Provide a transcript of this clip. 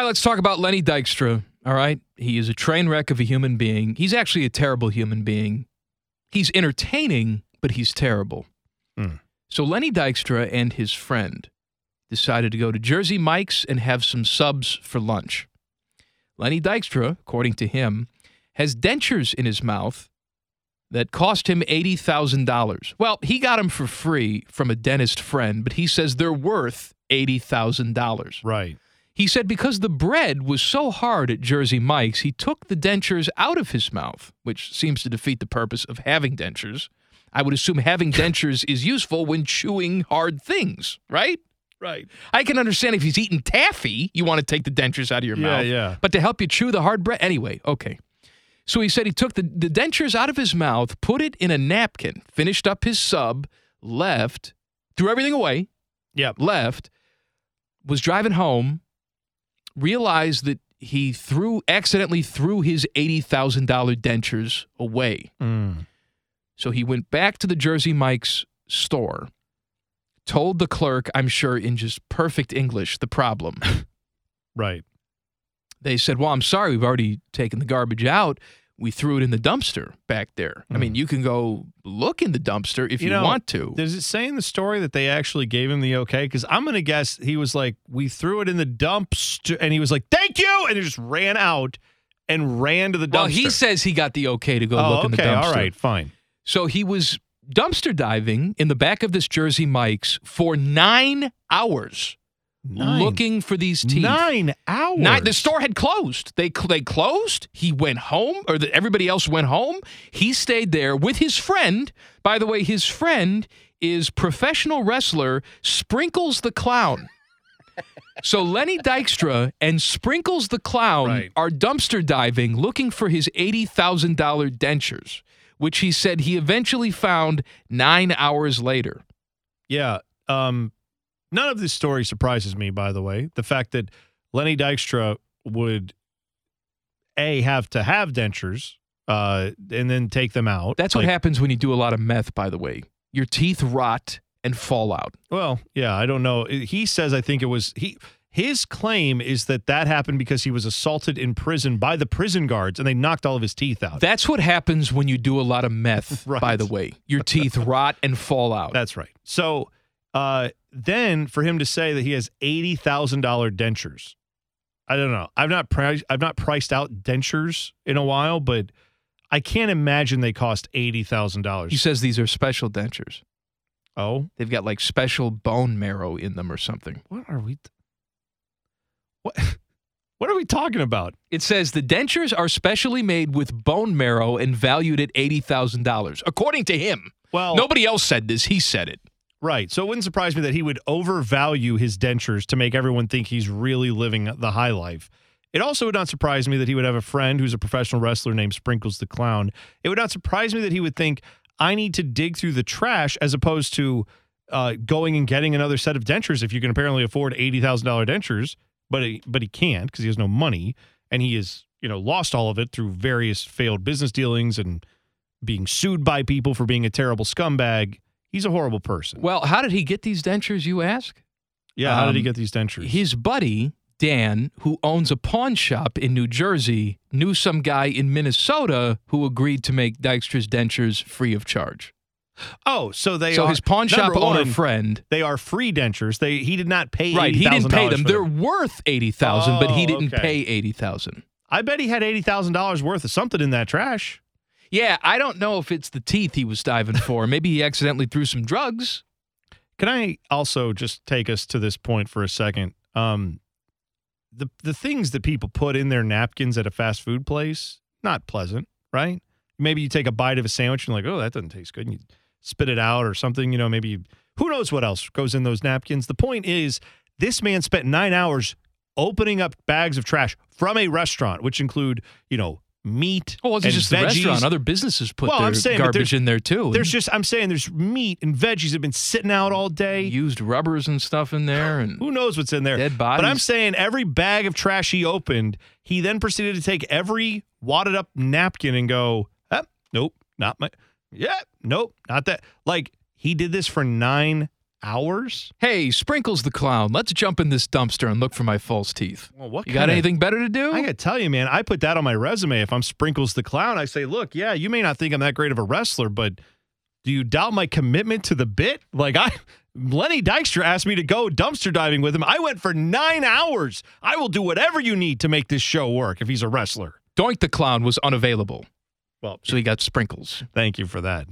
Right, let's talk about Lenny Dykstra. All right. He is a train wreck of a human being. He's actually a terrible human being. He's entertaining, but he's terrible. Mm. So Lenny Dykstra and his friend decided to go to Jersey Mike's and have some subs for lunch. Lenny Dykstra, according to him, has dentures in his mouth that cost him $80,000. Well, he got them for free from a dentist friend, but he says they're worth $80,000. Right. He said because the bread was so hard at Jersey Mike's, he took the dentures out of his mouth, which seems to defeat the purpose of having dentures. I would assume having dentures is useful when chewing hard things, right? Right. I can understand if he's eating taffy, you want to take the dentures out of your Yeah, mouth. yeah. But to help you chew the hard bread, anyway, okay. So he said he took the, the dentures out of his mouth, put it in a napkin, finished up his sub, left, threw everything away, Yep. left, was driving home, realized that he threw accidentally threw his $80,000 dentures away. Mm. So he went back to the Jersey Mike's store, told the clerk, I'm sure in just perfect English, the problem. Right. they said, Well, I'm sorry, we've already taken the garbage out. We threw it in the dumpster back there. I mean, you can go look in the dumpster if you, Hmm. You know, want to. Does it say in the story that they actually gave him the okay? Because I'm going to guess he was like, we threw it in the dumpster, and he was like, thank you, and he just ran out and ran to the dumpster. Well, he says he got the okay to go oh, look in the okay, dumpster. all right, fine. So he was dumpster diving in the back of this Jersey Mike's for nine hours Nine. looking for these teeth. Nine hours. Nine, the store had closed. They they closed. He went home, or the, everybody else went home. He stayed there with his friend. By the way, his friend is professional wrestler Sprinkles the Clown. So Lenny Dykstra and Sprinkles the Clown Right. are dumpster diving looking for his eighty thousand dollar dentures, which he said he eventually found nine hours later. Yeah. Um, none of this story surprises me, by the way. The fact that Lenny Dykstra would A, have to have dentures uh, and then take them out. That's what Like, happens when you do a lot of meth. By the way, your teeth rot and fall out. Well, yeah, I don't know. He says, I think it was he. His claim is that that happened because he was assaulted in prison by the prison guards and they knocked all of his teeth out. That's what happens when you do a lot of meth, Right. by the way. Your teeth rot and fall out. That's right. So uh, then for him to say that he has eighty thousand dollar dentures, I don't know. I've not priced I've not priced out dentures in a while, but I can't imagine they cost eighty thousand dollars. he says these are special dentures. Oh, They've got like special bone marrow in them or something. what are we? What? What are we talking about? It says the dentures are specially made with bone marrow and valued at $80,000, according to him. Well, Nobody else said this. He said it. Right. So it wouldn't surprise me that he would overvalue his dentures to make everyone think he's really living the high life. It also would not surprise me that he would have a friend who's a professional wrestler named Sprinkles the Clown. It would not surprise me that he would think, I need to dig through the trash as opposed to uh, going and getting another set of dentures if you can apparently afford $80,000 dentures, but he, but he can't because he has no money and he has, you know, lost all of it through various failed business dealings and being sued by people for being a terrible scumbag. He's a horrible person. Well, how did he get these dentures, you ask? Yeah, how did he Um, get these dentures? His buddy, Dan, who owns a pawn shop in New Jersey, knew some guy in Minnesota who agreed to make Dykstra's dentures free of charge. oh, so they so are, his pawn shop owner one, friend, They are free dentures. They he did not pay. right? He didn't pay them. They're worth eighty thousand, but he Oh, didn't okay. pay eighty thousand. I bet he had eighty thousand dollars worth of something in that trash. Yeah, I don't know if it's the teeth he was diving for. Maybe he accidentally threw some drugs. Can I also just take us to this point for a second? Um, the the things that people put in their napkins at a fast food place not pleasant, right? Maybe you take a bite of a sandwich and like, oh, that doesn't taste good, and you spit it out or something. You know, maybe you, who knows what else goes in those napkins. The point is, this man spent nine hours opening up bags of trash from a restaurant, which include you know meat. Well, it wasn't and just the veggies. restaurant. Other businesses put Well, their I'm saying, garbage in there too. There's just I'm saying there's meat and veggies that have been sitting out all day. used rubbers and stuff in there, and Who knows what's in there? Dead bodies. But I'm saying every bag of trash he opened, he then proceeded to take every wadded up napkin and go, ah, nope, not my, yeah, nope, not that. Like he did this for nine hours? Hey, Sprinkles the Clown, let's jump in this dumpster and look for my false teeth. Well, what You got anything better to do? I gotta tell you, man, I put that on my resume. If I'm Sprinkles the Clown, I say, look, yeah, you may not think I'm that great of a wrestler, but do you doubt my commitment to the bit? Like I Lenny Dykstra asked me to go dumpster diving with him. I went for nine hours. I will do whatever you need to make this show work if he's a wrestler. Doink the Clown was unavailable, Well, so he got Sprinkles. thank you for that.